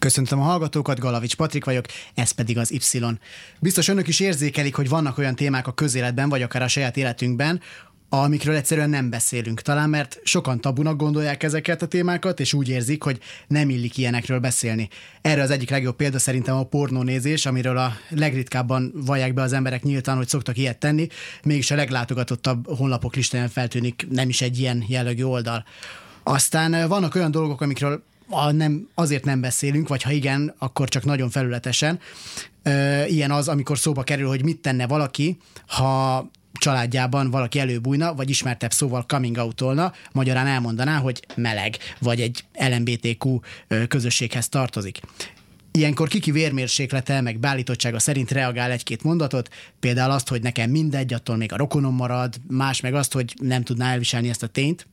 Köszöntöm a hallgatókat, Galavics Patrik vagyok, ez pedig az Y. Biztos önök is érzékelik, hogy vannak olyan témák a közéletben, vagy akár a saját életünkben, amikről egyszerűen nem beszélünk. Talán mert sokan tabunak gondolják ezeket a témákat, és úgy érzik, hogy nem illik ilyenekről beszélni. Erre az egyik legjobb példa szerintem a pornónézés, amiről a legritkábban vallják be az emberek nyíltan, hogy szoktak ilyet tenni, mégis a leglátogatottabb honlapok listáján feltűnik nem is egy ilyen jellegű oldal. Aztán vannak olyan dolgok, amikről a nem, azért nem beszélünk, vagy ha igen, akkor csak nagyon felületesen. Ilyen az, amikor szóba kerül, hogy mit tenne valaki, ha családjában valaki előbújna, vagy ismertebb szóval coming out magyarán elmondaná, hogy meleg, vagy egy LMBTQ közösséghez tartozik. Ilyenkor kiki vérmérséklete, meg beállítottsága szerint reagál egy-két mondatot, például azt, hogy nekem mindegy, attól még a rokonom marad, más meg azt, hogy nem tudná elviselni ezt a tényt,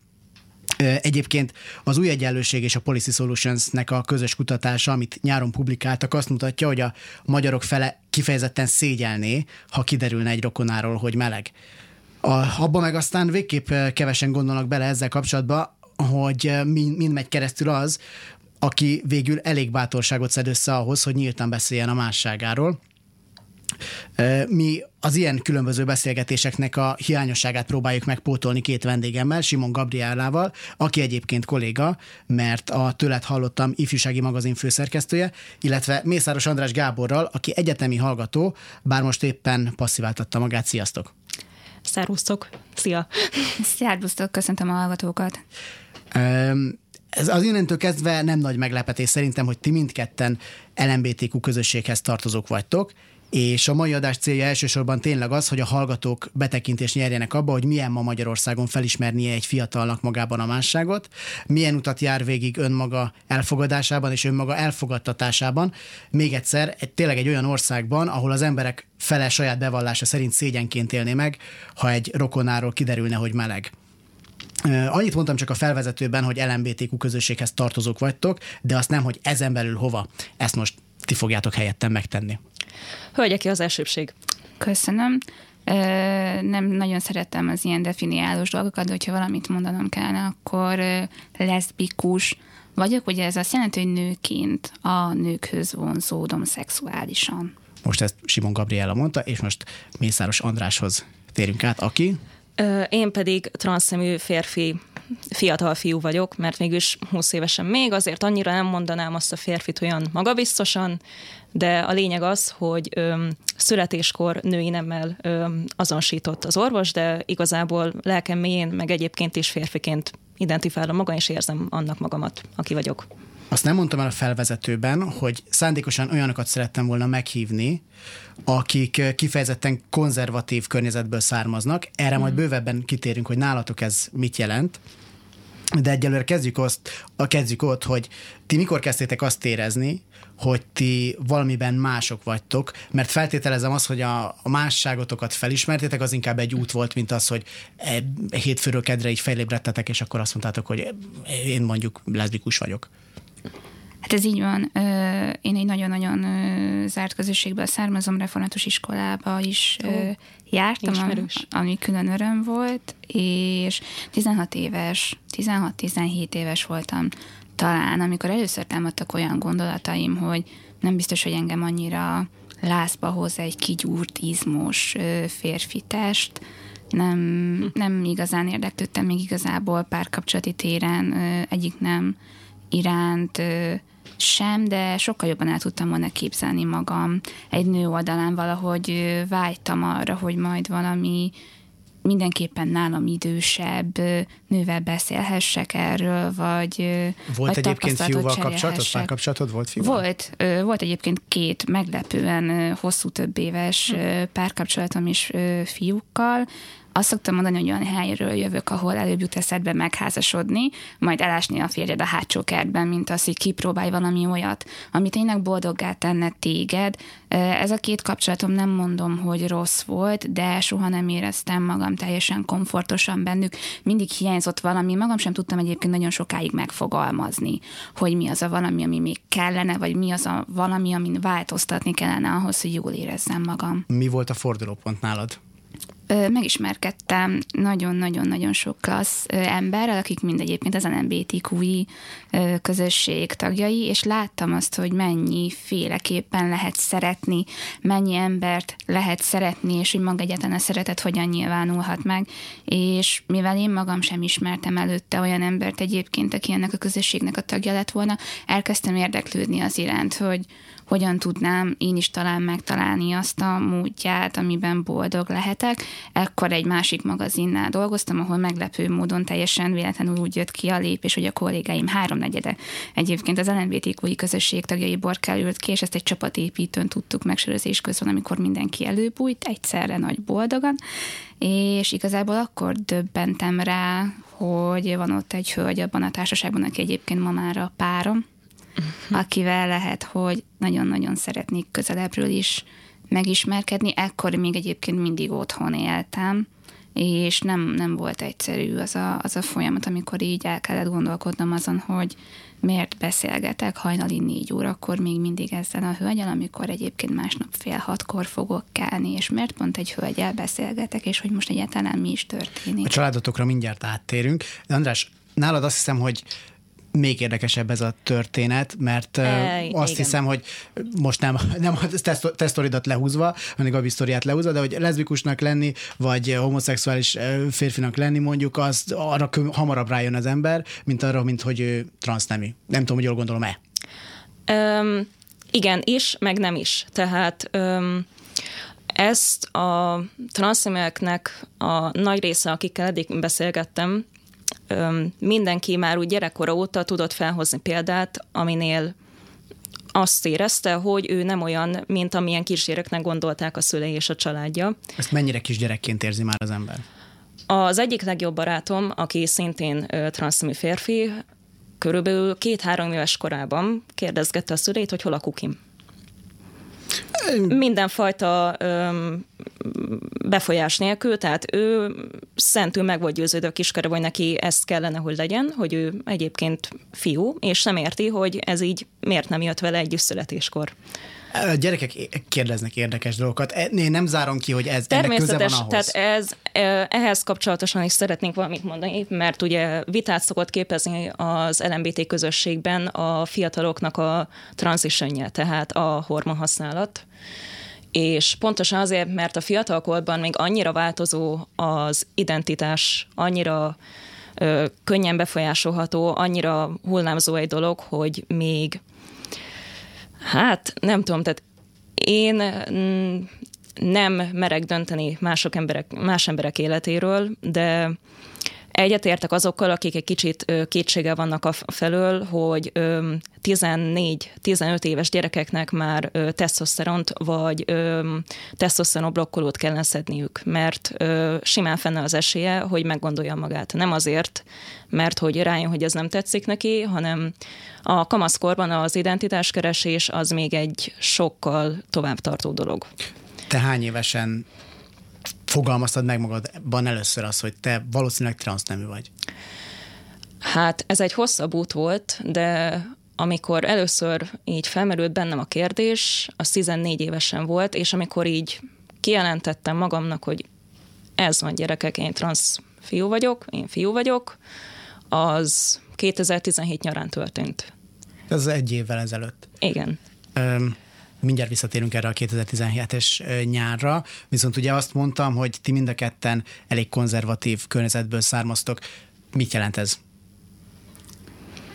Egyébként az új egyenlőség és a Policy Solutions-nek a közös kutatása, amit nyáron publikáltak, azt mutatja, hogy a magyarok fele kifejezetten szégyelné, ha kiderülne egy rokonáról, hogy meleg. A, abba meg aztán végképp kevesen gondolnak bele ezzel kapcsolatban, hogy mind, mind megy keresztül az, aki végül elég bátorságot szed össze ahhoz, hogy nyíltan beszéljen a másságáról. Mi az ilyen különböző beszélgetéseknek a hiányosságát próbáljuk megpótolni két vendégemmel, Simon Gabrielával, aki egyébként kolléga, mert a tőlet hallottam ifjúsági magazin főszerkesztője, illetve Mészáros András Gáborral, aki egyetemi hallgató, bár most éppen passziváltatta magát. Sziasztok! Szervusztok! Szia! Szervusztok! Köszöntöm a hallgatókat! Um, ez az innentől kezdve nem nagy meglepetés szerintem, hogy ti mindketten LMBTQ közösséghez tartozók vagytok, és a mai adás célja elsősorban tényleg az, hogy a hallgatók betekintést nyerjenek abba, hogy milyen ma Magyarországon felismernie egy fiatalnak magában a másságot, milyen utat jár végig önmaga elfogadásában és önmaga elfogadtatásában. Még egyszer, egy, tényleg egy olyan országban, ahol az emberek fele saját bevallása szerint szégyenként élné meg, ha egy rokonáról kiderülne, hogy meleg. Annyit mondtam csak a felvezetőben, hogy LMBTQ közösséghez tartozók vagytok, de azt nem, hogy ezen belül hova. Ezt most ti fogjátok helyettem megtenni. Hölgyeké az elsőbség. Köszönöm. Nem nagyon szeretem az ilyen definiálós dolgokat, de hogyha valamit mondanom kellene, akkor leszbikus vagyok. Ugye ez azt jelenti, hogy nőként a nőkhöz vonzódom szexuálisan. Most ezt Simon Gabriela mondta, és most Mészáros Andráshoz térünk át, aki? Én pedig transzemű férfi fiatal fiú vagyok, mert mégis 20 évesen még, azért annyira nem mondanám azt a férfit olyan magabiztosan, de a lényeg az, hogy ö, születéskor női nemmel ö, azonosított az orvos, de igazából lelkem mélyén, meg egyébként is férfiként identifikálom magam, és érzem annak magamat, aki vagyok. Azt nem mondtam el a felvezetőben, hogy szándékosan olyanokat szerettem volna meghívni, akik kifejezetten konzervatív környezetből származnak. Erre majd mm. bővebben kitérünk, hogy nálatok ez mit jelent. De egyelőre kezdjük, azt, kezdjük ott, hogy ti mikor kezdtétek azt érezni, hogy ti valamiben mások vagytok, mert feltételezem az, hogy a, a másságotokat felismertétek, az inkább egy út volt, mint az, hogy e, hétfőről kedre így felébredtetek, és akkor azt mondtátok, hogy én mondjuk leszbikus vagyok. Hát ez így van. Én egy nagyon-nagyon zárt közösségből származom, református iskolába is Ó, jártam, ami külön öröm volt, és 16 éves, 16-17 éves voltam talán, amikor először támadtak olyan gondolataim, hogy nem biztos, hogy engem annyira lázba hoz egy kigyúrt, izmos férfi test, nem, nem igazán érdeklődtem még igazából párkapcsolati téren, egyik nem iránt sem, de sokkal jobban el tudtam volna képzelni magam. Egy nő oldalán valahogy vágytam arra, hogy majd valami mindenképpen nálam idősebb nővel beszélhessek erről, vagy Volt vagy egyébként fiúval kapcsolatod? Párkapcsolatod volt fiúval? Volt. Volt egyébként két meglepően hosszú több éves párkapcsolatom is fiúkkal, azt szoktam mondani, hogy olyan helyről jövök, ahol előbb jut eszedbe megházasodni, majd elásni a férjed a hátsó kertben, mint az, hogy kipróbálj valami olyat, ami tényleg boldoggá tenne téged. Ez a két kapcsolatom nem mondom, hogy rossz volt, de soha nem éreztem magam teljesen komfortosan bennük. Mindig hiányzott valami, magam sem tudtam egyébként nagyon sokáig megfogalmazni, hogy mi az a valami, ami még kellene, vagy mi az a valami, amin változtatni kellene ahhoz, hogy jól érezzem magam. Mi volt a fordulópont nálad? Megismerkedtem nagyon-nagyon-nagyon sok klassz emberrel, akik mind egyébként az LMBTQI közösség tagjai, és láttam azt, hogy mennyi féleképpen lehet szeretni, mennyi embert lehet szeretni, és hogy maga egyetlen a szeretet hogyan nyilvánulhat meg, és mivel én magam sem ismertem előtte olyan embert egyébként, aki ennek a közösségnek a tagja lett volna, elkezdtem érdeklődni az iránt, hogy, hogyan tudnám én is talán megtalálni azt a módját, amiben boldog lehetek. Ekkor egy másik magazinnál dolgoztam, ahol meglepő módon teljesen véletlenül úgy jött ki a lépés, hogy a kollégáim háromnegyede egyébként az LMBTQI közösség tagjaiból került ki, és ezt egy csapatépítőn tudtuk megsörözés közben, amikor mindenki előbújt, egyszerre nagy boldogan, és igazából akkor döbbentem rá, hogy van ott egy hölgy abban a társaságban, aki egyébként ma már a párom, akivel lehet, hogy nagyon-nagyon szeretnék közelebbről is megismerkedni. Ekkor még egyébként mindig otthon éltem, és nem, nem volt egyszerű az a, az a folyamat, amikor így el kellett gondolkodnom azon, hogy miért beszélgetek hajnali négy órakor még mindig ezzel a hölgyel, amikor egyébként másnap fél hatkor fogok kelni, és miért pont egy hölgyel beszélgetek, és hogy most egyáltalán mi is történik. A családotokra mindjárt áttérünk. De András, nálad azt hiszem, hogy még érdekesebb ez a történet, mert e, azt igen. hiszem, hogy most nem, nem a tesztoridat lehúzva, hanem a bisztoriát lehúzva, de hogy leszbikusnak lenni, vagy homoszexuális férfinak lenni mondjuk, az arra hamarabb rájön az ember, mint arra, mint hogy ő transznemű. Nem tudom, hogy jól gondolom-e. Um, igen, is, meg nem is. Tehát um, ezt a transzneműeknek a nagy része, akikkel eddig beszélgettem, mindenki már úgy gyerekkora óta tudott felhozni példát, aminél azt érezte, hogy ő nem olyan, mint amilyen kisgyereknek gondolták a szülei és a családja. Ezt mennyire kisgyerekként érzi már az ember? Az egyik legjobb barátom, aki szintén transznemű férfi, körülbelül két-három éves korában kérdezgette a szüleit, hogy hol a kukim. Mindenfajta öm, befolyás nélkül, tehát ő szentül meg volt győződő a kiskere, hogy neki ezt kellene, hogy legyen, hogy ő egyébként fiú, és nem érti, hogy ez így miért nem jött vele egy születéskor. A gyerekek kérdeznek érdekes dolgokat. E, én nem zárom ki, hogy ez Természetes, van ahhoz. tehát ez, e, ehhez kapcsolatosan is szeretnénk valamit mondani, mert ugye vitát szokott képezni az LMBT közösségben a fiataloknak a transitionje, tehát a hormonhasználat. És pontosan azért, mert a fiatalkorban még annyira változó az identitás, annyira ö, könnyen befolyásolható, annyira hullámzó egy dolog, hogy még Hát nem tudom, tehát én mm, nem merek dönteni mások emberek, más emberek életéről, de egyetértek azokkal, akik egy kicsit kétséggel vannak a felől, hogy 14-15 éves gyerekeknek már tesztoszteront vagy tesztoszteron blokkolót kellene szedniük, mert simán fenne az esélye, hogy meggondolja magát. Nem azért, mert hogy rájön, hogy ez nem tetszik neki, hanem a kamaszkorban az identitáskeresés az még egy sokkal tovább tartó dolog. Te hány évesen fogalmaztad meg magadban először az, hogy te valószínűleg transznemű vagy? Hát ez egy hosszabb út volt, de amikor először így felmerült bennem a kérdés, az 14 évesen volt, és amikor így kijelentettem magamnak, hogy ez van gyerekek, én transz fiú vagyok, én fiú vagyok, az 2017 nyarán történt. Ez egy évvel ezelőtt. Igen. Um, mindjárt visszatérünk erre a 2017-es nyárra, viszont ugye azt mondtam, hogy ti mind a ketten elég konzervatív környezetből származtok. Mit jelent ez?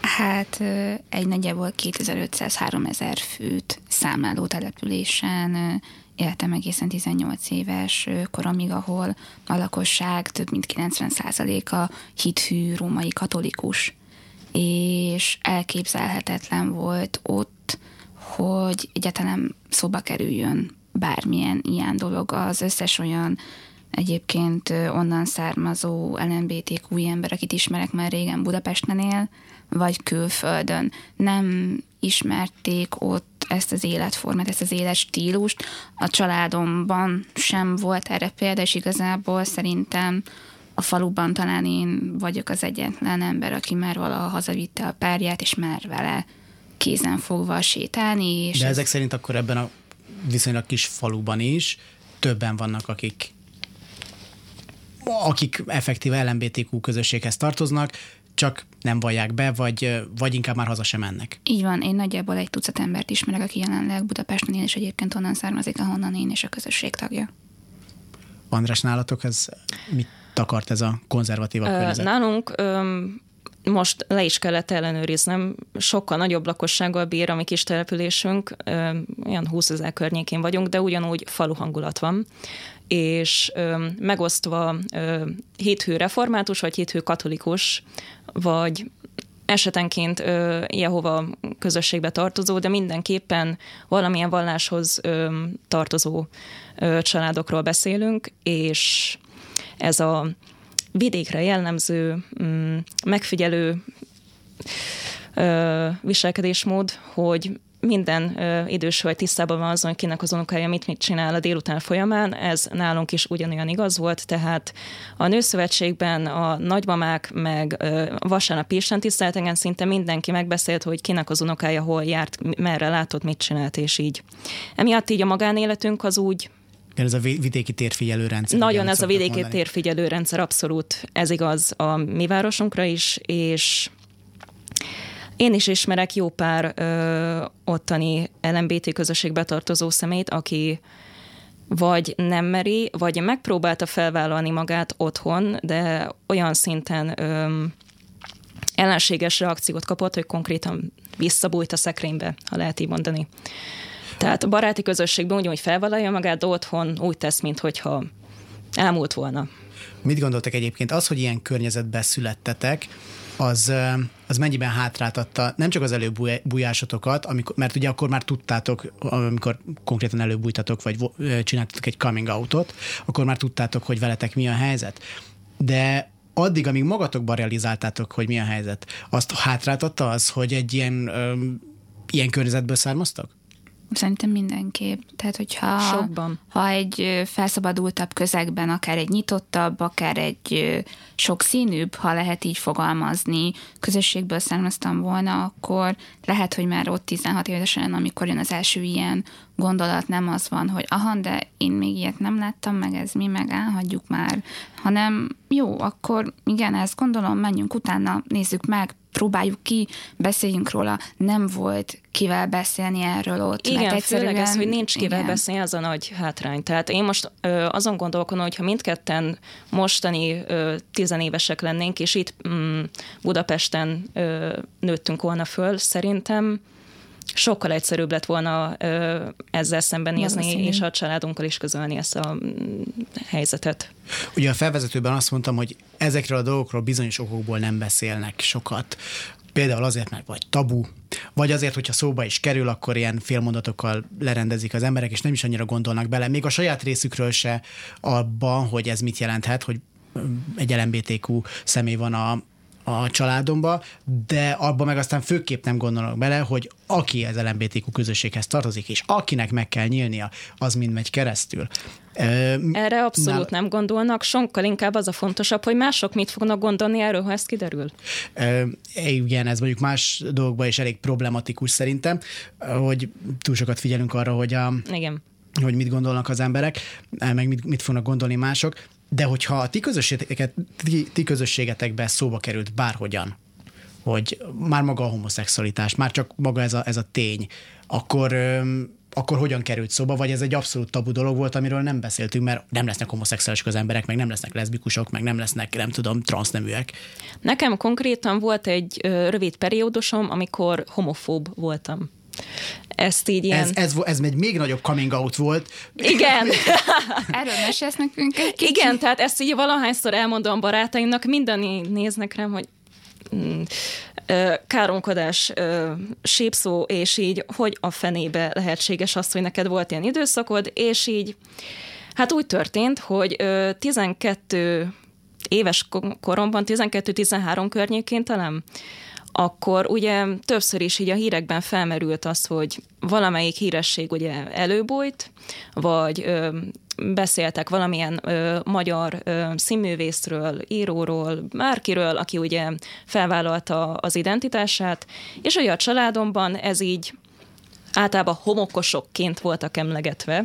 Hát egy nagyjából 2500-3000 főt számláló településen éltem egészen 18 éves koromig, ahol a lakosság több mint 90%-a hithű római katolikus, és elképzelhetetlen volt ott hogy egyáltalán szóba kerüljön bármilyen ilyen dolog. Az összes olyan egyébként onnan származó LMBTQ ember, akit ismerek már régen Budapesten él, vagy külföldön. Nem ismerték ott ezt az életformát, ezt az életstílust. A családomban sem volt erre példa, és igazából szerintem a faluban talán én vagyok az egyetlen ember, aki már valaha hazavitte a párját, és már vele kézen fogva sétálni. És De ezek ez... szerint akkor ebben a viszonylag kis faluban is többen vannak, akik akik effektíve LMBTQ közösséghez tartoznak, csak nem vallják be, vagy, vagy inkább már haza sem mennek. Így van, én nagyjából egy tucat embert ismerek, aki jelenleg Budapesten él, és egyébként onnan származik, ahonnan én és a közösség tagja. András, nálatok ez mit takart ez a konzervatívabb környezet? Nálunk öm, most le is kellett ellenőriznem, sokkal nagyobb lakossággal bír a mi kis településünk, olyan 20 ezer környékén vagyunk, de ugyanúgy falu hangulat van, és megosztva héthő református, vagy héthő katolikus, vagy esetenként ö, Jehova közösségbe tartozó, de mindenképpen valamilyen valláshoz tartozó ö, családokról beszélünk, és ez a vidékre jellemző, mm, megfigyelő viselkedésmód, hogy minden ö, idős hölgy tisztában van azon, kinek az unokája mit, mit csinál a délután folyamán, ez nálunk is ugyanolyan igaz volt, tehát a Nőszövetségben a nagymamák meg ö, vasárnap Isten tiszteltegen szinte mindenki megbeszélt, hogy kinek az unokája hol járt, merre látott, mit csinált, és így. Emiatt így a magánéletünk az úgy ez a vidéki térfigyelő rendszer. Nagyon ez a vidéki mondani. térfigyelő rendszer, abszolút ez igaz a mi városunkra is, és én is ismerek jó pár ö, ottani LMBT közösségbe tartozó szemét, aki vagy nem meri, vagy megpróbálta felvállalni magát otthon, de olyan szinten ö, ellenséges reakciót kapott, hogy konkrétan visszabújt a szekrénybe, ha lehet így mondani. Tehát a baráti közösségben úgy, hogy felvállalja magát, de otthon úgy tesz, mintha elmúlt volna. Mit gondoltak egyébként? Az, hogy ilyen környezetben születtetek, az, az mennyiben hátráltatta nem csak az előbújásotokat, amikor, mert ugye akkor már tudtátok, amikor konkrétan előbújtatok, vagy csináltatok egy coming outot, akkor már tudtátok, hogy veletek mi a helyzet. De addig, amíg magatokban realizáltátok, hogy mi a helyzet, azt hátráltatta az, hogy egy ilyen, ilyen környezetből származtak? Szerintem mindenképp. Tehát, hogyha Sokban. ha egy felszabadultabb közegben, akár egy nyitottabb, akár egy sokszínűbb, ha lehet így fogalmazni, közösségből származtam volna, akkor lehet, hogy már ott 16 évesen, amikor jön az első ilyen gondolat, nem az van, hogy aha, de én még ilyet nem láttam, meg ez mi, meg elhagyjuk már, hanem jó, akkor igen, ezt gondolom, menjünk utána, nézzük meg, próbáljuk ki, beszéljünk róla, nem volt kivel beszélni erről ott. Igen, mert egyszerűen, főleg ez, hogy nincs kivel igen. beszélni, az a nagy hátrány. Tehát én most ö, azon gondolkodom, hogy ha mindketten mostani ö, tizenévesek lennénk, és itt mm, Budapesten ö, nőttünk volna föl, szerintem sokkal egyszerűbb lett volna ö, ezzel szembenézni, és a családunkkal is közölni ezt a mm, helyzetet. Ugye a felvezetőben azt mondtam, hogy ezekről a dolgokról bizonyos okokból nem beszélnek sokat. Például azért, mert vagy tabu, vagy azért, hogyha szóba is kerül, akkor ilyen félmondatokkal lerendezik az emberek, és nem is annyira gondolnak bele. Még a saját részükről se abban, hogy ez mit jelenthet, hogy egy LMBTQ személy van a, a családomba, de abban meg aztán főképp nem gondolok bele, hogy aki az LMBTQ közösséghez tartozik, és akinek meg kell nyílnia, az mind megy keresztül. Erre abszolút Nál... nem gondolnak, sokkal inkább az a fontosabb, hogy mások mit fognak gondolni erről, ha ez kiderül. Igen, ez mondjuk más dolgokban is elég problematikus szerintem, hogy túl sokat figyelünk arra, hogy a, Igen hogy mit gondolnak az emberek, meg mit, mit fognak gondolni mások. De hogyha a ti, közösségeteket, ti, ti közösségetekben szóba került bárhogyan, hogy már maga a homoszexualitás, már csak maga ez a, ez a tény, akkor akkor hogyan került szóba, vagy ez egy abszolút tabu dolog volt, amiről nem beszéltünk, mert nem lesznek homoszexuális az emberek, meg nem lesznek leszbikusok, meg nem lesznek, nem tudom, transzneműek. Nekem konkrétan volt egy rövid periódusom, amikor homofób voltam ezt így ilyen... Ez, ez, ez egy még nagyobb coming out volt. Igen. Erről mesélsz nekünk egy kicsit? Igen, tehát ezt így valahányszor elmondom barátaimnak, minden néznek rám, hogy mm, káromkodás, sípszó, és így, hogy a fenébe lehetséges az, hogy neked volt ilyen időszakod, és így Hát úgy történt, hogy 12 éves koromban, 12-13 környékén talán, akkor ugye többször is így a hírekben felmerült az, hogy valamelyik híresség ugye előbújt, vagy ö, beszéltek valamilyen ö, magyar ö, színművészről, íróról, bárkiről, aki ugye felvállalta az identitását, és ugye a családomban ez így általában homokosokként voltak emlegetve,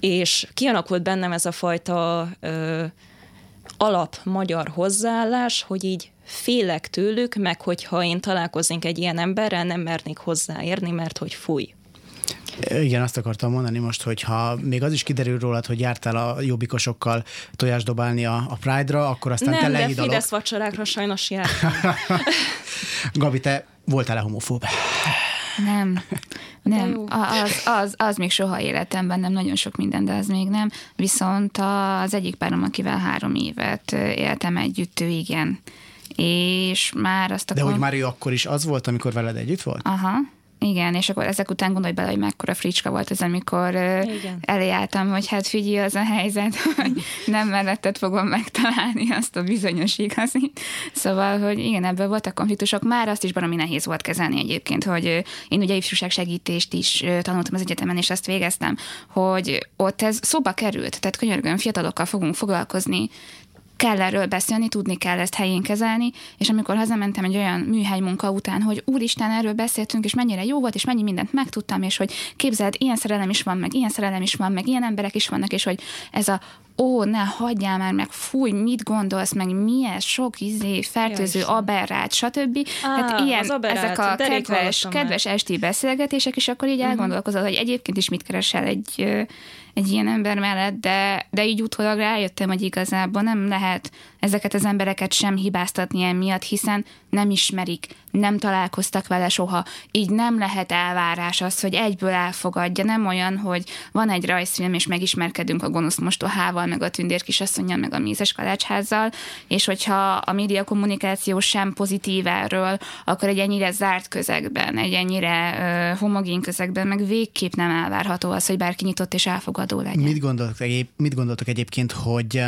és kialakult bennem ez a fajta ö, alap magyar hozzáállás, hogy így félek tőlük, meg hogyha én találkoznék egy ilyen emberrel, nem mernék hozzáérni, mert hogy fúj. Igen, azt akartam mondani most, hogy ha még az is kiderül rólad, hogy jártál a jobbikosokkal tojást dobálni a, a Pride-ra, akkor aztán nem, te lehidalok. Nem, de Fidesz vacsorákra sajnos jártam. Gabi, te voltál-e homofób? Nem. Nem, az, az, az még soha életemben nem, nagyon sok minden, de az még nem. Viszont az egyik párom, akivel három évet éltem együtt, ő igen. És már azt akkor... De hogy már ő akkor is az volt, amikor veled együtt volt? Aha. Igen, és akkor ezek után gondolj bele, hogy mekkora fricska volt ez, amikor Igen. eléálltam, hogy hát figyelj, az a helyzet, hogy nem melletted fogom megtalálni azt a bizonyos igazit. Szóval, hogy igen, ebből voltak konfliktusok. Már azt is baromi nehéz volt kezelni egyébként, hogy én ugye ifjúság segítést is tanultam az egyetemen, és azt végeztem, hogy ott ez szóba került, tehát könyörgően fiatalokkal fogunk foglalkozni, kell erről beszélni, tudni kell ezt helyén kezelni, és amikor hazamentem egy olyan műhely munka után, hogy úristen, erről beszéltünk, és mennyire jó volt, és mennyi mindent megtudtam, és hogy képzeld, ilyen szerelem is van, meg ilyen szerelem is van, meg ilyen emberek is vannak, és hogy ez a ó, ne hagyjál már meg, fúj, mit gondolsz, meg milyen sok izé, fertőző Jaj, aberrát, stb. Á, hát ilyen, ezek a kedves, kedves esti beszélgetések, és akkor így uh-huh. elgondolkozol, hogy egyébként is mit keresel egy egy ilyen ember mellett, de, de így utólag rájöttem, hogy igazából nem lehet ezeket az embereket sem hibáztatni emiatt, hiszen nem ismerik, nem találkoztak vele soha, így nem lehet elvárás az, hogy egyből elfogadja, nem olyan, hogy van egy rajzfilm, és megismerkedünk a gonosz mostohával, meg a tündér kisasszonyjal, meg a mézes kalácsházzal, és hogyha a média kommunikáció sem pozitív erről, akkor egy ennyire zárt közegben, egy ennyire uh, homogén közegben, meg végképp nem elvárható az, hogy bárki nyitott és elfogadó legyen. Mit gondoltok, egyéb, mit gondoltok egyébként, hogy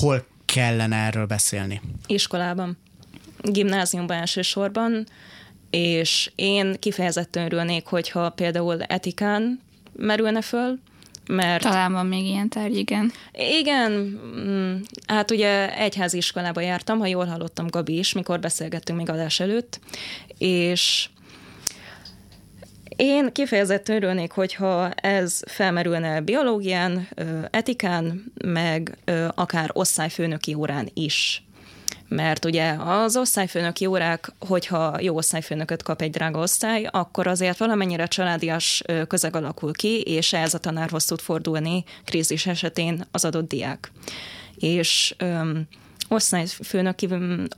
hol kellene erről beszélni? Iskolában gimnáziumban elsősorban, és én kifejezetten örülnék, hogyha például etikán merülne föl, mert... Talán van még ilyen tárgy, igen. Igen, mm, hát ugye egyházi iskolába jártam, ha jól hallottam Gabi is, mikor beszélgettünk még adás előtt, és én kifejezetten örülnék, hogyha ez felmerülne biológián, etikán, meg akár osztályfőnöki órán is mert ugye az osztályfőnöki órák, hogyha jó osztályfőnököt kap egy drága osztály, akkor azért valamennyire családias közeg alakul ki, és ez a tanárhoz tud fordulni krízis esetén az adott diák. És öm, osztályfőnöki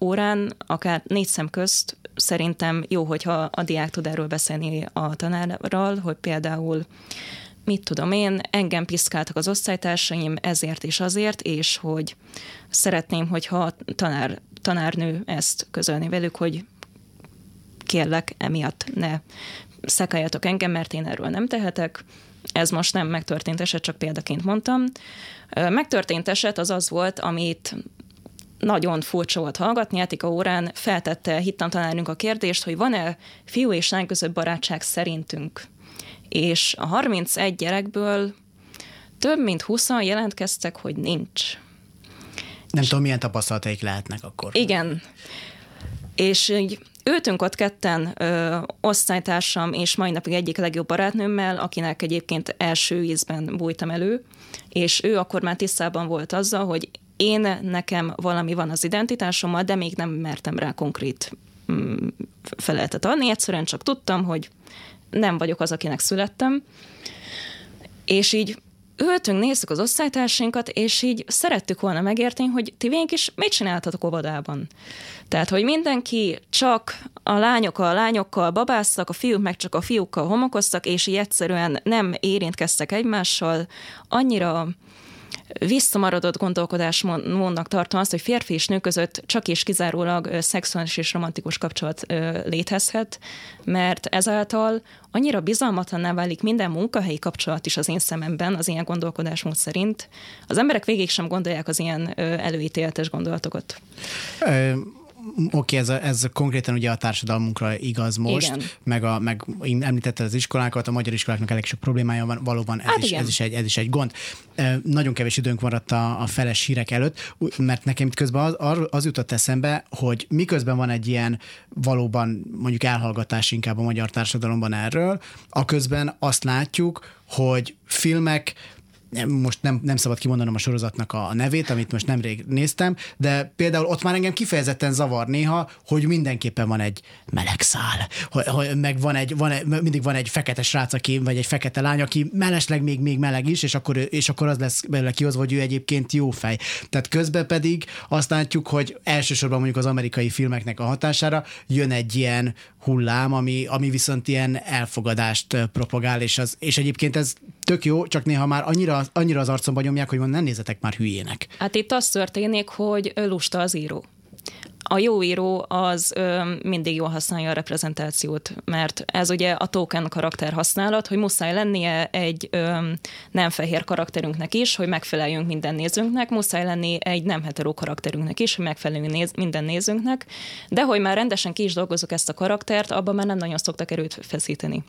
órán, akár négy szem közt szerintem jó, hogyha a diák tud erről beszélni a tanárral, hogy például mit tudom én, engem piszkáltak az osztálytársaim ezért és azért, és hogy szeretném, hogyha a tanár, tanárnő ezt közölni velük, hogy kérlek, emiatt ne szekáljatok engem, mert én erről nem tehetek. Ez most nem megtörtént eset, csak példaként mondtam. Megtörtént eset az az volt, amit nagyon furcsa volt hallgatni, etika órán feltette hittantanárunk a kérdést, hogy van-e fiú és lány között barátság szerintünk és a 31 gyerekből több mint 20 jelentkeztek, hogy nincs. Nem tudom, milyen tapasztalataik lehetnek akkor. Igen. És így ültünk ott ketten, ö, osztálytársam és mai napig egyik legjobb barátnőmmel, akinek egyébként első ízben bújtam elő, és ő akkor már tisztában volt azzal, hogy én nekem valami van az identitásommal, de még nem mertem rá konkrét mm, adni, egyszerűen csak tudtam, hogy nem vagyok az, akinek születtem. És így ültünk, néztük az osztálytársainkat, és így szerettük volna megérteni, hogy ti végig is mit csináltatok óvodában. Tehát, hogy mindenki csak a lányok a lányokkal babáztak, a fiúk meg csak a fiúkkal homokoztak, és így egyszerűen nem érintkeztek egymással, annyira visszamaradott gondolkodásmódnak tartom azt, hogy férfi és nő között csak és kizárólag szexuális és romantikus kapcsolat létezhet, mert ezáltal annyira bizalmatlanná válik minden munkahelyi kapcsolat is az én szememben, az ilyen gondolkodásmód szerint. Az emberek végig sem gondolják az ilyen előítéletes gondolatokat oké, okay, ez, ez konkrétan ugye a társadalmunkra igaz most, igen. meg, a, meg említette az iskolákat, a magyar iskoláknak elég sok problémája van, valóban ez, hát is, ez, is, egy, ez is egy gond. Nagyon kevés időnk maradt a, a feles hírek előtt, mert nekem itt közben az, az jutott eszembe, hogy miközben van egy ilyen valóban mondjuk elhallgatás inkább a magyar társadalomban erről, a közben azt látjuk, hogy filmek, most nem, nem szabad kimondanom a sorozatnak a, nevét, amit most nemrég néztem, de például ott már engem kifejezetten zavar néha, hogy mindenképpen van egy meleg szál, hogy, meg van egy, van egy, mindig van egy fekete srác, aki, vagy egy fekete lány, aki mellesleg még, még meleg is, és akkor, és akkor az lesz belőle kihozva, hogy ő egyébként jó fej. Tehát közben pedig azt látjuk, hogy elsősorban mondjuk az amerikai filmeknek a hatására jön egy ilyen hullám, ami, ami viszont ilyen elfogadást propagál, és, az, és egyébként ez tök jó, csak néha már annyira, annyira az arcomba nyomják, hogy nem nézzetek már hülyének. Hát itt az történik, hogy lusta az író a jó író az ö, mindig jól használja a reprezentációt, mert ez ugye a token karakter használat, hogy muszáj lennie egy ö, nem fehér karakterünknek is, hogy megfeleljünk minden nézőnknek, muszáj lenni egy nem hetero karakterünknek is, hogy megfeleljünk néz, minden nézőnknek, de hogy már rendesen ki is dolgozok ezt a karaktert, abban már nem nagyon szoktak erőt feszíteni.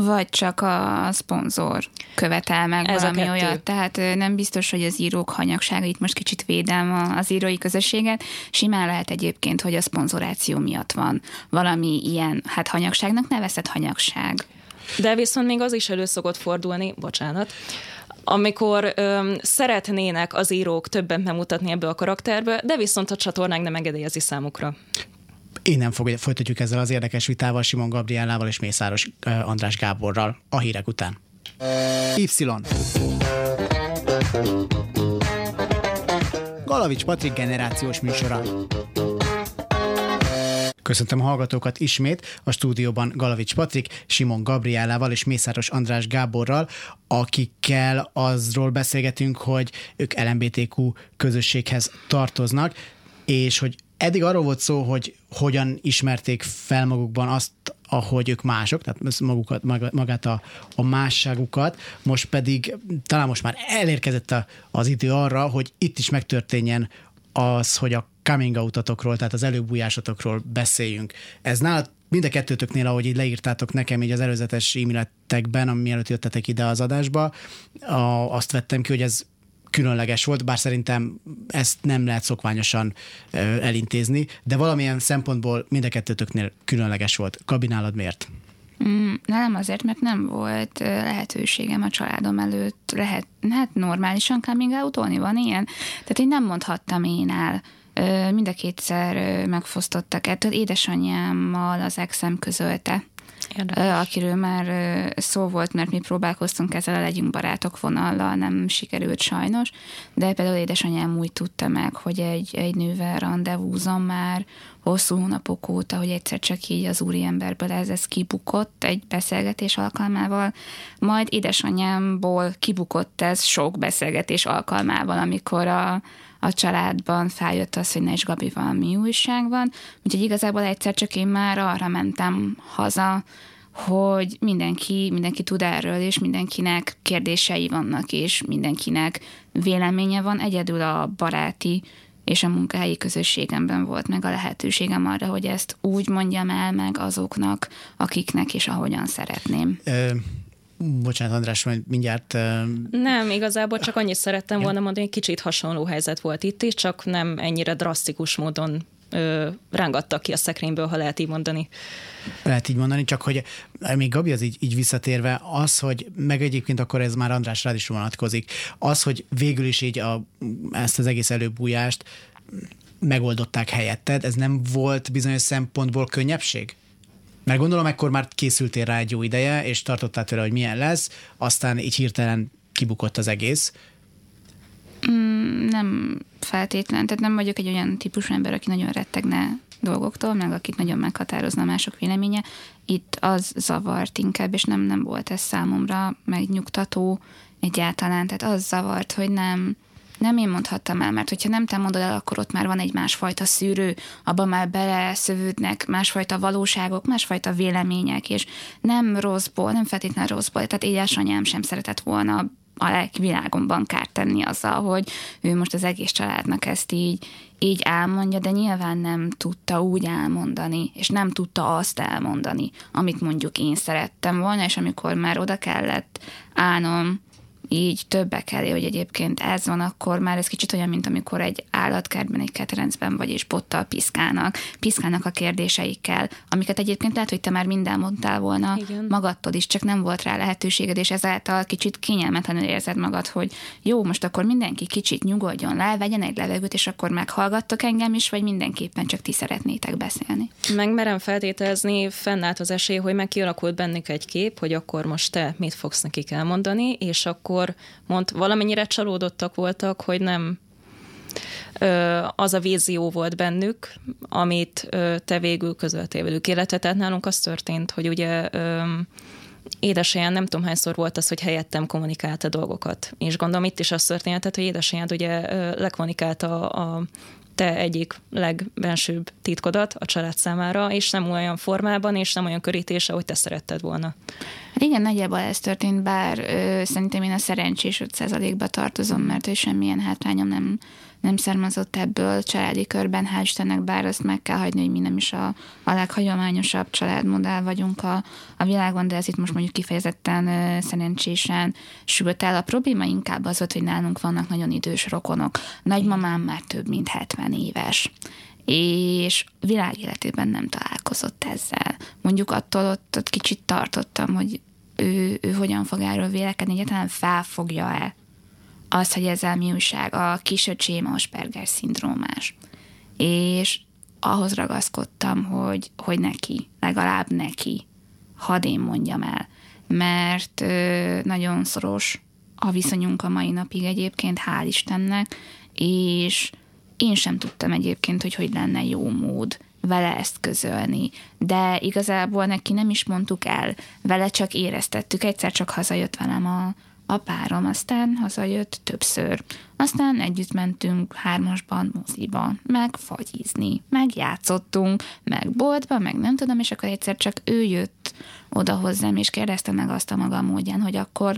Vagy csak a szponzor követel meg Ez valami olyat. Tehát nem biztos, hogy az írók hanyagsága, itt most kicsit védem az írói közösséget, simán lehet egyébként, hogy a szponzoráció miatt van valami ilyen, hát hanyagságnak nevezett hanyagság. De viszont még az is elő szokott fordulni, bocsánat, amikor öm, szeretnének az írók többen bemutatni ebből a karakterből, de viszont a csatornánk nem engedélyezi számukra. Innen folytatjuk ezzel az érdekes vitával Simon Gabriellával és Mészáros András Gáborral a hírek után. Y. Galavics Patrik generációs műsora. Köszöntöm a hallgatókat ismét a stúdióban Galavics Patrik, Simon Gabriellával és Mészáros András Gáborral, akikkel azról beszélgetünk, hogy ők LMBTQ közösséghez tartoznak, és hogy eddig arról volt szó, hogy hogyan ismerték fel magukban azt, ahogy ők mások, tehát magukat, magát a, a másságukat, most pedig talán most már elérkezett a, az idő arra, hogy itt is megtörténjen az, hogy a coming outatokról, tehát az előbújásatokról beszéljünk. Ez nálad mind a kettőtöknél, ahogy így leírtátok nekem így az előzetes e-mailetekben, ami mielőtt jöttetek ide az adásba, a, azt vettem ki, hogy ez különleges volt, bár szerintem ezt nem lehet szokványosan elintézni, de valamilyen szempontból mind a kettőtöknél különleges volt. Kabinálad miért? Mm, nem azért, mert nem volt lehetőségem a családom előtt, lehet, hát normálisan coming out van ilyen? Tehát én nem mondhattam én el, mind a kétszer megfosztottak ettől. Édesanyámmal az exem közölte Érdekes. akiről már szó volt, mert mi próbálkoztunk ezzel a legyünk barátok vonallal, nem sikerült sajnos, de például édesanyám úgy tudta meg, hogy egy, egy nővel rendezvúzom már hosszú hónapok óta, hogy egyszer csak így az úriemberből ez, ez kibukott egy beszélgetés alkalmával, majd édesanyámból kibukott ez sok beszélgetés alkalmával, amikor a, a családban feljött az, hogy ne is Gabi valami újság van, úgyhogy igazából egyszer csak én már arra mentem haza, hogy mindenki, mindenki tud erről, és mindenkinek kérdései vannak, és mindenkinek véleménye van. Egyedül a baráti és a munkahelyi közösségemben volt meg a lehetőségem arra, hogy ezt úgy mondjam el meg azoknak, akiknek és ahogyan szeretném. Ö- Bocsánat, András, majd mindjárt... Nem, igazából csak annyit szerettem volna mondani, hogy kicsit hasonló helyzet volt itt is, csak nem ennyire drasztikus módon ö, rángattak ki a szekrényből, ha lehet így mondani. Lehet így mondani, csak hogy még Gabi az így, így visszatérve, az, hogy meg egyébként akkor ez már András rád is vonatkozik, az, hogy végül is így a, ezt az egész előbújást megoldották helyetted, ez nem volt bizonyos szempontból könnyebbség? Mert gondolom, ekkor már készültél rá egy jó ideje, és tartottál tőle, hogy milyen lesz, aztán így hirtelen kibukott az egész. Mm, nem feltétlen, tehát nem vagyok egy olyan típusú ember, aki nagyon rettegne dolgoktól, meg akit nagyon meghatározna mások véleménye. itt az zavart inkább, és nem, nem volt ez számomra megnyugtató egyáltalán, tehát az zavart, hogy nem, nem én mondhattam el, mert hogyha nem te mondod el, akkor ott már van egy másfajta szűrő, abban már beleszövődnek másfajta valóságok, másfajta vélemények, és nem rosszból, nem feltétlenül rosszból, tehát édesanyám sem szeretett volna a világomban kárt tenni azzal, hogy ő most az egész családnak ezt így, így elmondja, de nyilván nem tudta úgy elmondani, és nem tudta azt elmondani, amit mondjuk én szerettem volna, és amikor már oda kellett állnom így többek elé, hogy egyébként ez van, akkor már ez kicsit olyan, mint amikor egy állatkertben, egy ketrencben vagy, és bottal piszkálnak, piszkálnak a kérdéseikkel, amiket egyébként lehet, hogy te már minden mondtál volna Igen. magadtól is, csak nem volt rá lehetőséged, és ezáltal kicsit kényelmetlenül érzed magad, hogy jó, most akkor mindenki kicsit nyugodjon le, vegyen egy levegőt, és akkor meghallgattok engem is, vagy mindenképpen csak ti szeretnétek beszélni. Megmerem feltételezni, fennállt az esély, hogy meg kialakult bennük egy kép, hogy akkor most te mit fogsz nekik elmondani, és akkor akkor mond, valamennyire csalódottak voltak, hogy nem az a vízió volt bennük, amit te végül közöltél velük. Illetve tehát nálunk az történt, hogy ugye édesanyám nem tudom hányszor volt az, hogy helyettem kommunikálta dolgokat. És gondolom itt is az történt, hogy édesanyád ugye lekommunikálta a, a te egyik legbensőbb titkodat a család számára, és nem olyan formában, és nem olyan körítése, hogy te szeretted volna. Igen, nagyjából ez történt, bár ö, szerintem én a szerencsés 5%-ba tartozom, mert ő semmilyen hátrányom nem nem származott ebből családi körben, hál' Istennek, bár azt meg kell hagyni, hogy mi nem is a, a leghagyományosabb családmodell vagyunk a, a világon, de ez itt most mondjuk kifejezetten uh, szerencsésen sült el. A probléma inkább az volt, hogy nálunk vannak nagyon idős rokonok. Nagymamám már több mint 70 éves és világéletében nem találkozott ezzel. Mondjuk attól ott, ott kicsit tartottam, hogy ő, ő hogyan fog erről vélekedni, egyáltalán felfogja-e az, hogy ezzel mi újság, a kisöcsém Asperger szindrómás. És ahhoz ragaszkodtam, hogy, hogy neki, legalább neki, hadd én mondjam el, mert ö, nagyon szoros a viszonyunk a mai napig egyébként, hál' Istennek, és én sem tudtam egyébként, hogy hogy lenne jó mód vele ezt közölni, de igazából neki nem is mondtuk el, vele csak éreztettük, egyszer csak hazajött velem a, a párom, aztán hazajött többször. Aztán együtt mentünk hármasban moziba, meg fagyizni, meg játszottunk, meg boltba, meg nem tudom, és akkor egyszer csak ő jött oda hozzám, és kérdezte meg azt a maga módján, hogy akkor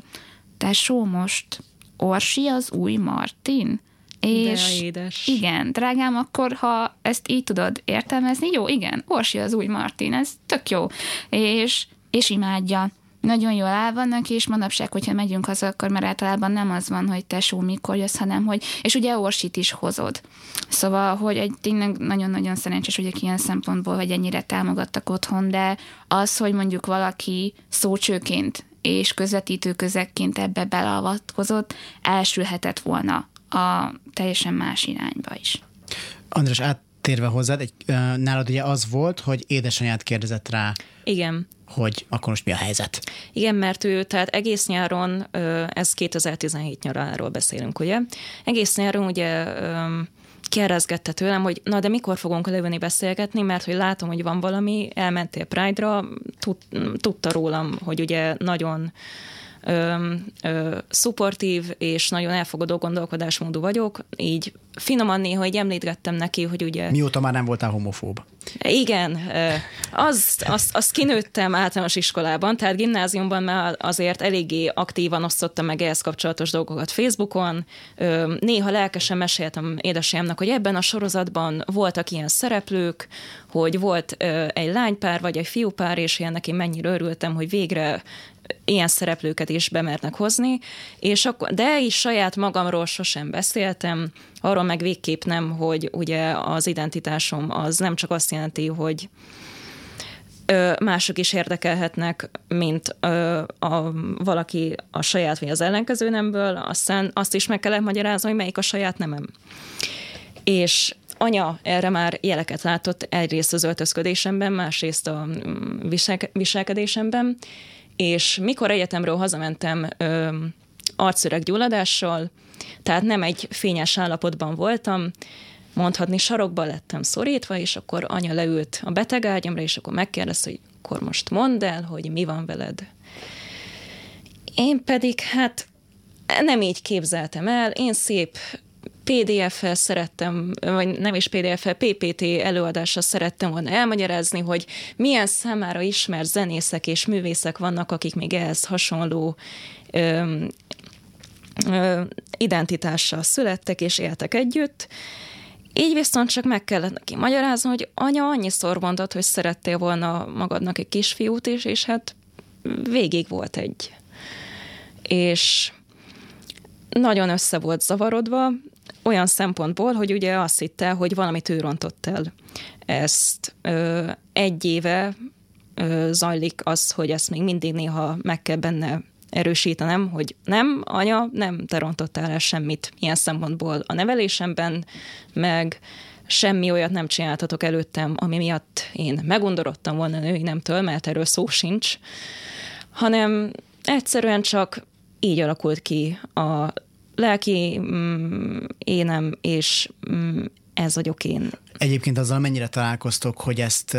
tesó most Orsi az új Martin? És édes. igen, drágám, akkor ha ezt így tudod értelmezni, jó, igen, Orsi az új Martin, ez tök jó. És, és imádja nagyon jól áll vannak, és manapság, hogyha megyünk haza, akkor már általában nem az van, hogy tesó mikor jössz, hanem hogy, és ugye Orsit is hozod. Szóval, hogy egy tényleg nagyon-nagyon szerencsés, hogy ilyen szempontból, hogy ennyire támogattak otthon, de az, hogy mondjuk valaki szócsőként és közvetítő közekként ebbe beleavatkozott, elsülhetett volna a teljesen más irányba is. András, áttérve hozzád, egy, nálad ugye az volt, hogy édesanyád kérdezett rá. Igen hogy akkor most mi a helyzet. Igen, mert ő, tehát egész nyáron, ez 2017 nyaráról beszélünk, ugye? Egész nyáron ugye kérdezgette tőlem, hogy na de mikor fogunk leülni beszélgetni, mert hogy látom, hogy van valami, elmentél Pride-ra, tud, tudta rólam, hogy ugye nagyon ö, ö, szuportív és nagyon elfogadó gondolkodásmódú vagyok, így finoman néha hogy említgettem neki, hogy ugye... Mióta már nem voltál homofób? Igen, az, azt, azt kinőttem általános iskolában, tehát gimnáziumban már azért eléggé aktívan osztottam meg ehhez kapcsolatos dolgokat Facebookon. Néha lelkesen meséltem édesanyámnak, hogy ebben a sorozatban voltak ilyen szereplők, hogy volt egy lánypár vagy egy fiúpár, és én neki mennyire örültem, hogy végre ilyen szereplőket is bemernek hozni, és akkor, de is saját magamról sosem beszéltem, arról meg végképp nem, hogy ugye az identitásom az nem csak azt jelenti, hogy mások is érdekelhetnek, mint ö, a, valaki a saját vagy az ellenkező nemből, aztán azt is meg kellett magyarázni, hogy melyik a saját nemem. És anya erre már jeleket látott egyrészt az öltözködésemben, másrészt a mm, viselkedésemben, és mikor egyetemről hazamentem ö, arcüreg gyulladással, tehát nem egy fényes állapotban voltam, mondhatni sarokba lettem szorítva, és akkor anya leült a betegágyamra, és akkor megkérdezte, hogy akkor most mondd el, hogy mi van veled. Én pedig hát nem így képzeltem el, én szép PDF-fel szerettem, vagy nem is PDF-fel, PPT előadással szerettem volna elmagyarázni, hogy milyen számára ismert zenészek és művészek vannak, akik még ehhez hasonló ö, ö, identitással születtek és éltek együtt. Így viszont csak meg kellett neki magyarázni, hogy anya annyiszor mondott, hogy szerettél volna magadnak egy kisfiút is, és hát végig volt egy. És nagyon össze volt zavarodva, olyan szempontból, hogy ugye azt hitte, hogy valamit ő rontott el. Ezt ö, egy éve ö, zajlik az, hogy ezt még mindig néha meg kell benne erősítenem, hogy nem, anya, nem te rontottál el semmit ilyen szempontból a nevelésemben, meg semmi olyat nem csináltatok előttem, ami miatt én megundorodtam volna női nemtől, mert erről szó sincs, hanem egyszerűen csak így alakult ki a lelki mm, énem, és mm, ez vagyok én. Egyébként azzal mennyire találkoztok, hogy ezt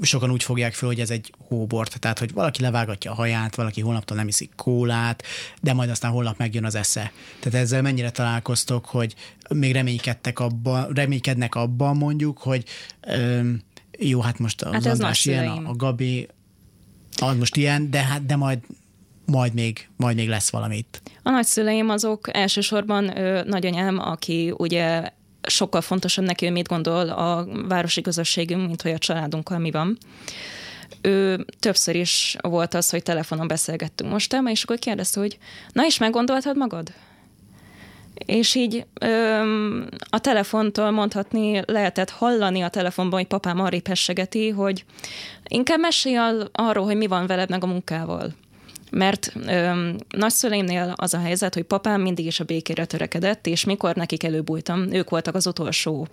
sokan úgy fogják fel, hogy ez egy hóbort, tehát hogy valaki levágatja a haját, valaki holnaptól nem iszik kólát, de majd aztán holnap megjön az esze. Tehát ezzel mennyire találkoztok, hogy még reménykedtek abban, reménykednek abban mondjuk, hogy öm, jó, hát most az hát András ilyen, a, a Gabi az most ilyen, de hát de majd majd még, majd még lesz valamit. A nagyszüleim azok elsősorban ö, nagyanyám, aki ugye sokkal fontosabb neki, hogy mit gondol a városi közösségünk, mint hogy a családunkkal mi van. Ő többször is volt az, hogy telefonon beszélgettünk most el, és akkor kérdezte, hogy na és meggondoltad magad? És így ö, a telefontól mondhatni, lehetett hallani a telefonban, hogy papám arra pessegeti, hogy inkább mesélj arról, hogy mi van veled meg a munkával mert ö, nagyszüleimnél az a helyzet, hogy papám mindig is a békére törekedett, és mikor nekik előbújtam, ők voltak az utolsó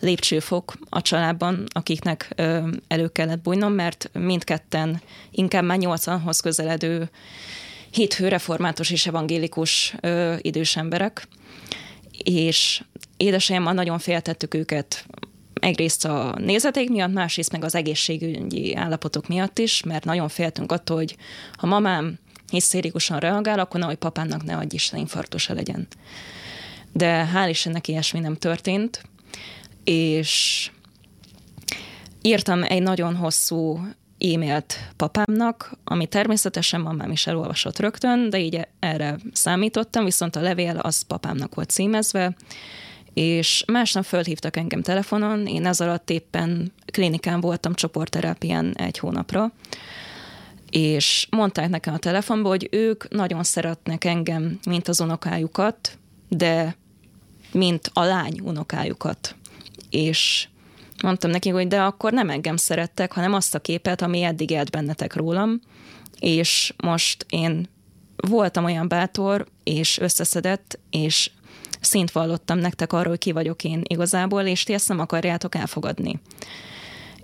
lépcsőfok a családban, akiknek ö, elő kellett bújnom, mert mindketten inkább már 80-hoz közeledő héthő református és evangélikus ö, idős emberek, és édesanyámmal nagyon féltettük őket egyrészt a nézeték miatt, másrészt meg az egészségügyi állapotok miatt is, mert nagyon féltünk attól, hogy ha mamám hisztérikusan reagál, akkor nehogy papának ne adj Isten infarktusa legyen. De hál' Istennek ilyesmi nem történt, és írtam egy nagyon hosszú e-mailt papámnak, ami természetesen mamám is elolvasott rögtön, de így erre számítottam, viszont a levél az papámnak volt címezve, és másnap fölhívtak engem telefonon, én ez alatt éppen klinikán voltam csoportterápián egy hónapra, és mondták nekem a telefonban, hogy ők nagyon szeretnek engem, mint az unokájukat, de mint a lány unokájukat. És mondtam nekik, hogy de akkor nem engem szerettek, hanem azt a képet, ami eddig élt bennetek rólam, és most én voltam olyan bátor, és összeszedett, és szint vallottam nektek arról, hogy ki vagyok én igazából, és ti ezt nem akarjátok elfogadni.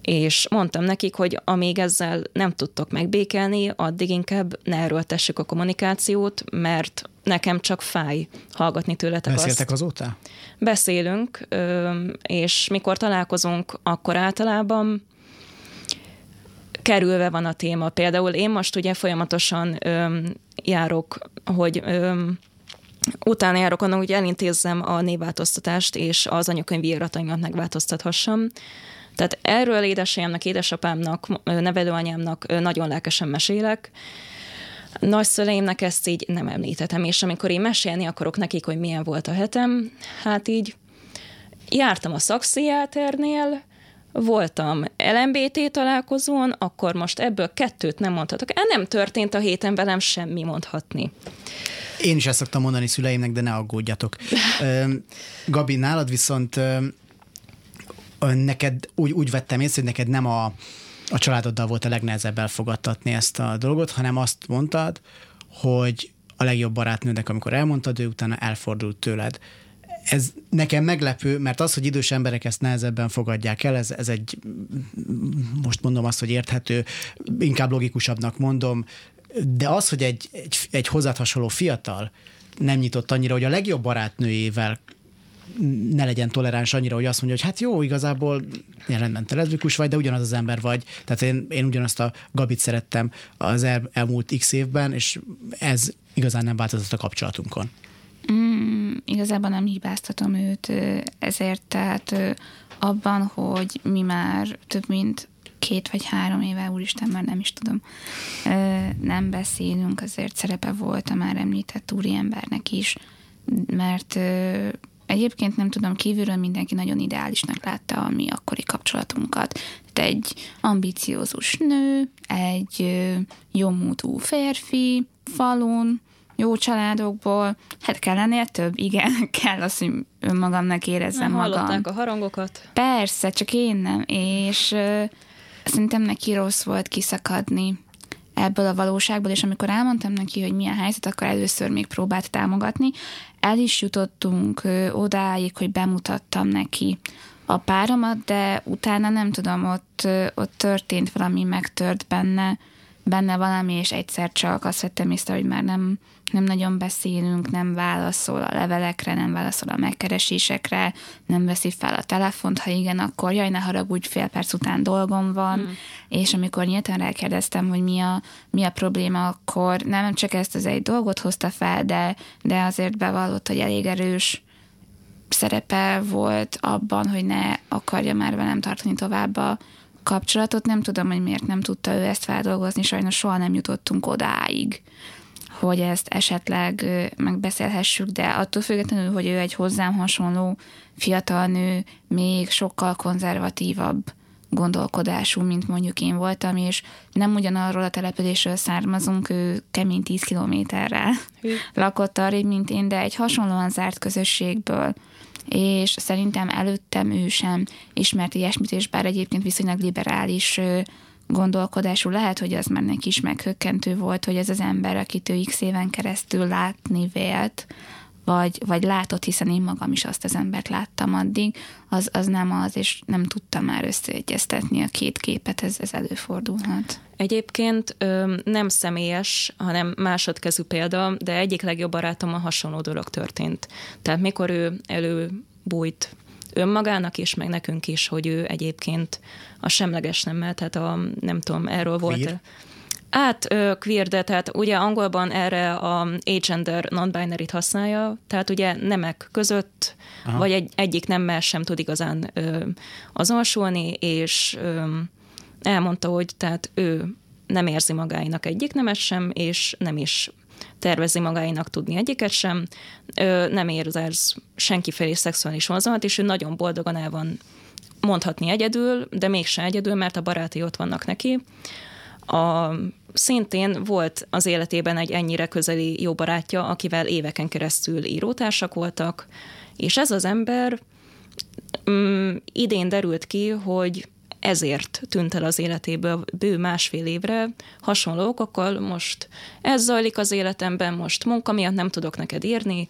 És mondtam nekik, hogy amíg ezzel nem tudtok megbékelni, addig inkább ne erőltessük a kommunikációt, mert nekem csak fáj hallgatni tőletek Beszéltek azt. azóta? Beszélünk, és mikor találkozunk, akkor általában kerülve van a téma. Például én most ugye folyamatosan járok, hogy utána járok annak, hogy elintézzem a névváltoztatást, és az anyakönyvi írataimat megváltoztathassam. Tehát erről édesanyámnak, édesapámnak, nevelőanyámnak nagyon lelkesen mesélek, nagyszüleimnek ezt így nem említettem, és amikor én mesélni akarok nekik, hogy milyen volt a hetem, hát így jártam a szaksziáternél, voltam LMBT találkozón, akkor most ebből kettőt nem mondhatok. El nem történt a héten velem semmi mondhatni. Én is ezt szoktam mondani szüleimnek, de ne aggódjatok. Gabi, nálad viszont neked úgy, úgy vettem észre, hogy neked nem a, a családoddal volt a legnehezebb elfogadtatni ezt a dolgot, hanem azt mondtad, hogy a legjobb barátnőnek, amikor elmondtad, ő utána elfordult tőled. Ez nekem meglepő, mert az, hogy idős emberek ezt nehezebben fogadják el, ez, ez egy, most mondom azt, hogy érthető, inkább logikusabbnak mondom, de az, hogy egy, egy, egy hozzád hasonló fiatal nem nyitott annyira, hogy a legjobb barátnőjével ne legyen toleráns annyira, hogy azt mondja, hogy hát jó, igazából ilyen rendben te vagy, de ugyanaz az ember vagy. Tehát én, én ugyanazt a Gabit szerettem az el, elmúlt x évben, és ez igazán nem változott a kapcsolatunkon. Mm, igazából nem hibáztatom őt ezért, tehát abban, hogy mi már több mint két vagy három éve, úristen, már nem is tudom, nem beszélünk, azért szerepe volt a már említett úriembernek is, mert egyébként nem tudom, kívülről mindenki nagyon ideálisnak látta a mi akkori kapcsolatunkat. Tehát egy ambiciózus nő, egy jó férfi, falun, jó családokból, hát kell lennie több, igen, kell azt, hogy önmagamnak érezzem magam. Hallották a harangokat? Persze, csak én nem, és szerintem neki rossz volt kiszakadni ebből a valóságból, és amikor elmondtam neki, hogy milyen helyzet, akkor először még próbált támogatni. El is jutottunk odáig, hogy bemutattam neki a páromat, de utána nem tudom, ott, ott történt valami, megtört benne, benne valami, és egyszer csak azt vettem észre, hogy már nem, nem nagyon beszélünk, nem válaszol a levelekre, nem válaszol a megkeresésekre, nem veszi fel a telefont, ha igen, akkor jaj, ne haragudj, fél perc után dolgom van, mm. és amikor nyíltan rákérdeztem, hogy mi a, mi a probléma, akkor nem csak ezt az egy dolgot hozta fel, de, de azért bevallott, hogy elég erős szerepe volt abban, hogy ne akarja már velem tartani tovább a kapcsolatot. Nem tudom, hogy miért nem tudta ő ezt feldolgozni, sajnos soha nem jutottunk odáig hogy ezt esetleg megbeszélhessük, de attól függetlenül, hogy ő egy hozzám hasonló fiatal nő, még sokkal konzervatívabb gondolkodású, mint mondjuk én voltam, és nem ugyanarról a településről származunk, ő kemény 10 kilométerrel lakott arrébb, mint én, de egy hasonlóan zárt közösségből és szerintem előttem ő sem ismert ilyesmit, és bár egyébként viszonylag liberális gondolkodású. Lehet, hogy az már neki is meghökkentő volt, hogy ez az ember, akit ő x éven keresztül látni vélt, vagy, vagy látott, hiszen én magam is azt az embert láttam addig, az, az nem az, és nem tudtam már összeegyeztetni a két képet, ez, ez előfordulhat. Egyébként ö, nem személyes, hanem másodkezű példa, de egyik legjobb barátom a hasonló dolog történt. Tehát mikor ő előbújt önmagának is, meg nekünk is, hogy ő egyébként a semleges nemmel, tehát a, nem tudom, erről volt. Queer? Át ö, queer, de tehát ugye angolban erre a agender non-binary-t használja, tehát ugye nemek között, Aha. vagy egy, egyik nemmel sem tud igazán ö, azonosulni, és ö, elmondta, hogy tehát ő nem érzi magáinak egyik nemes sem, és nem is tervezi magáinak tudni egyiket sem, ö, nem érez senki felé szexuális vonzalmat, és ő nagyon boldogan el van mondhatni egyedül, de mégsem egyedül, mert a baráti ott vannak neki. A, szintén volt az életében egy ennyire közeli jó barátja, akivel éveken keresztül írótársak voltak, és ez az ember mm, idén derült ki, hogy ezért tűnt el az életéből bő másfél évre, hasonló okokkal, most ez zajlik az életemben, most munka miatt nem tudok neked írni,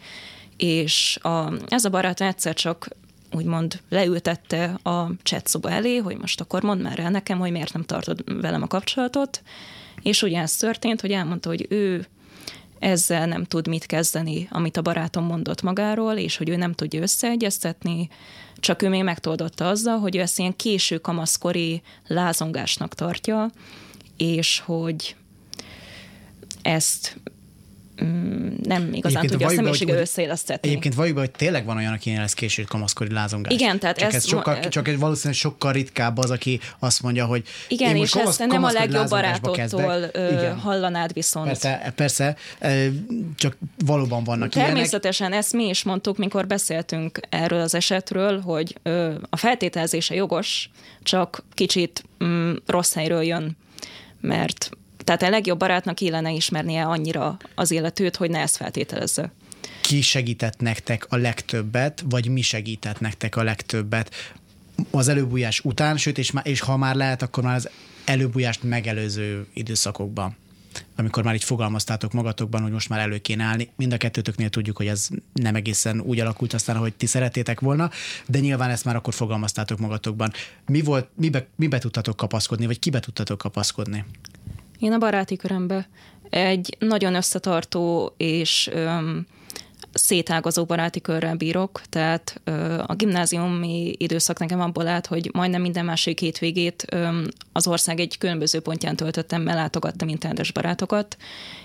és a, ez a barát egyszer csak úgymond leültette a chat szoba elé, hogy most akkor mondd már el nekem, hogy miért nem tartod velem a kapcsolatot, és ugye ez történt, hogy elmondta, hogy ő ezzel nem tud mit kezdeni, amit a barátom mondott magáról, és hogy ő nem tudja összeegyeztetni, csak ő még megtoldotta azzal, hogy ő ezt ilyen késő kamaszkori lázongásnak tartja, és hogy ezt mm, nem igazán egyébként tudja a személyisége összeélesztetni. Egyébként valljuk be, hogy tényleg van olyan, aki lesz késő kamaszkori lázongás. Igen, tehát csak ez, ez sokkal, ma, csak valószínűleg sokkal ritkább az, aki azt mondja, hogy Igen, és kamasz, ezt nem a legjobb barátottól Igen. hallanád viszont. Persze, persze, csak valóban vannak Természetesen ilyenek. ezt mi is mondtuk, mikor beszéltünk erről az esetről, hogy a feltételezése jogos, csak kicsit mm, rossz helyről jön mert tehát a legjobb barátnak illene ismernie annyira az életőt, hogy ne ezt feltételezze. Ki segített nektek a legtöbbet, vagy mi segített nektek a legtöbbet az előbújás után, sőt, és, és ha már lehet, akkor már az előbújást megelőző időszakokban? amikor már így fogalmaztátok magatokban, hogy most már elő kéne állni. Mind a kettőtöknél tudjuk, hogy ez nem egészen úgy alakult aztán, ahogy ti szeretétek volna, de nyilván ezt már akkor fogalmaztátok magatokban. Mi volt, mibe, mibe tudtatok kapaszkodni, vagy kibe tudtatok kapaszkodni? Én a baráti körömbe egy nagyon összetartó és öm, szétágazó baráti körrel bírok, tehát a gimnáziumi időszak nekem abból állt, hogy majdnem minden másik hétvégét az ország egy különböző pontján töltöttem, mert látogattam internetes barátokat,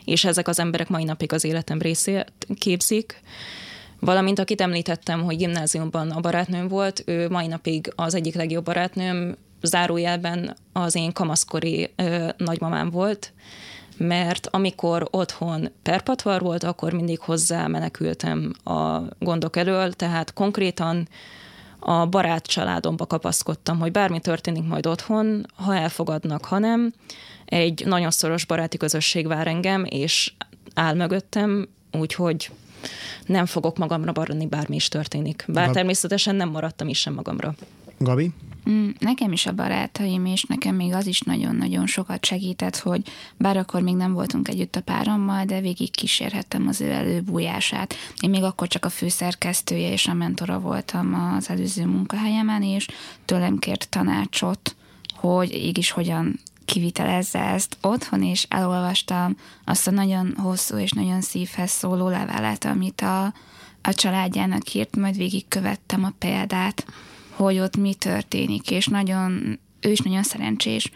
és ezek az emberek mai napig az életem részét képzik. Valamint akit említettem, hogy gimnáziumban a barátnőm volt, ő mai napig az egyik legjobb barátnőm, zárójelben az én kamaszkori ö, nagymamám volt, mert amikor otthon perpatvar volt, akkor mindig hozzá menekültem a gondok elől, tehát konkrétan a barát családomba kapaszkodtam, hogy bármi történik majd otthon, ha elfogadnak, ha nem, egy nagyon szoros baráti közösség vár engem, és áll mögöttem, úgyhogy nem fogok magamra barni, bármi is történik. Bár természetesen nem maradtam is sem magamra. Gabi? Mm, nekem is a barátaim, és nekem még az is nagyon-nagyon sokat segített, hogy bár akkor még nem voltunk együtt a párommal, de végig kísérhettem az ő előbújását. Én még akkor csak a főszerkesztője és a mentora voltam az előző munkahelyemen, és tőlem kért tanácsot, hogy így hogyan kivitelezze ezt otthon, és elolvastam azt a nagyon hosszú és nagyon szívhez szóló levelet, amit a, a családjának írt, majd végigkövettem a példát hogy ott mi történik, és nagyon, ő is nagyon szerencsés,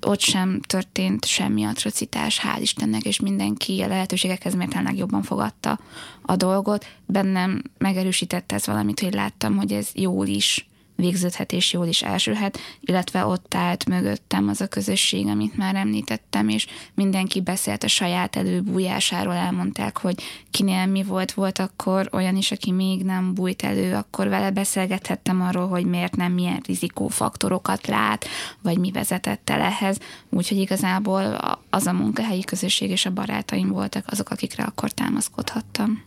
ott sem történt semmi atrocitás, hál' Istennek, és mindenki a lehetőségekhez mértelnek jobban fogadta a dolgot. Bennem megerősítette ez valamit, hogy láttam, hogy ez jól is végződhet és jól is elsülhet, illetve ott állt mögöttem az a közösség, amit már említettem, és mindenki beszélt a saját előbújásáról, elmondták, hogy kinél mi volt, volt akkor olyan is, aki még nem bújt elő, akkor vele beszélgethettem arról, hogy miért nem, milyen rizikófaktorokat lát, vagy mi vezetett el ehhez, úgyhogy igazából az a munkahelyi közösség és a barátaim voltak azok, akikre akkor támaszkodhattam.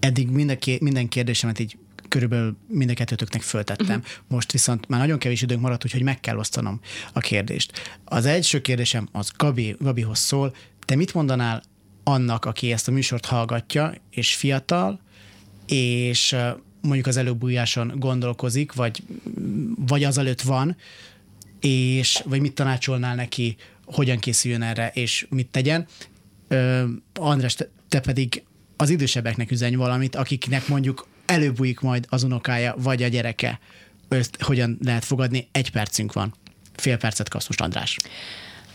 Eddig minden, minden kérdésemet így körülbelül mind a kettőtöknek föltettem. Uh-huh. Most viszont már nagyon kevés időnk maradt, úgyhogy meg kell osztanom a kérdést. Az első kérdésem az Gabi, Gabihoz szól. Te mit mondanál annak, aki ezt a műsort hallgatja, és fiatal, és mondjuk az előbújáson gondolkozik, vagy, vagy az előtt van, és vagy mit tanácsolnál neki, hogyan készüljön erre, és mit tegyen. Ö, András, te, te pedig az idősebbeknek üzenj valamit, akiknek mondjuk előbújik majd az unokája, vagy a gyereke. Ezt hogyan lehet fogadni? Egy percünk van. Fél percet kapsz most, András.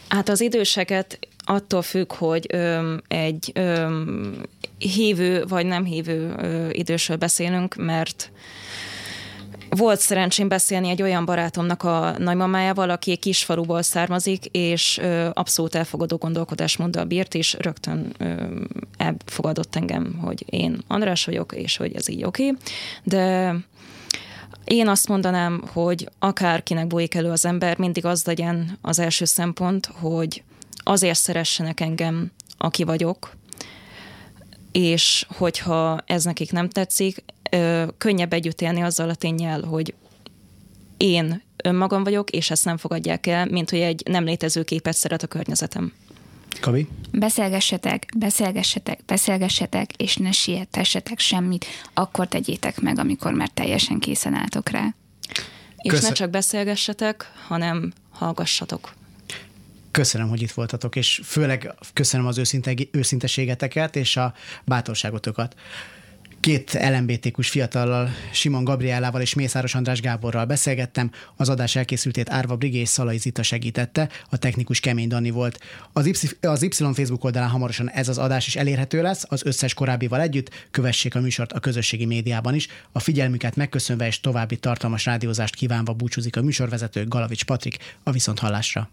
Hát az időseket attól függ, hogy ö, egy ö, hívő vagy nem hívő ö, idősről beszélünk, mert volt szerencsém beszélni egy olyan barátomnak a nagymamájával, aki egy kisfaluból származik, és ö, abszolút elfogadó gondolkodásmóddal bírt, és rögtön ö, elfogadott engem, hogy én András vagyok, és hogy ez így oké. Okay. De én azt mondanám, hogy akárkinek bújik elő az ember, mindig az legyen az első szempont, hogy azért szeressenek engem, aki vagyok, és hogyha ez nekik nem tetszik, ö, könnyebb együtt élni azzal a tényel, hogy én önmagam vagyok, és ezt nem fogadják el, mint hogy egy nem létező képet szeret a környezetem. Kavi? Beszélgessetek, beszélgessetek, beszélgessetek, és ne sietessetek semmit, akkor tegyétek meg, amikor már teljesen készen álltok rá. És Köszön... ne csak beszélgessetek, hanem hallgassatok. Köszönöm, hogy itt voltatok, és főleg köszönöm az őszinte, őszinteségeteket és a bátorságotokat. Két LMBTQ-s fiatallal, Simon Gabrielával és Mészáros András Gáborral beszélgettem, az adás elkészültét Árva Brigé és Szalai Zita segítette, a technikus Kemény Dani volt. Az Y, az y Facebook oldalán hamarosan ez az adás is elérhető lesz, az összes korábbival együtt, kövessék a műsort a közösségi médiában is. A figyelmüket megköszönve és további tartalmas rádiózást kívánva búcsúzik a műsorvezető Galavics Patrik a Viszonthallásra.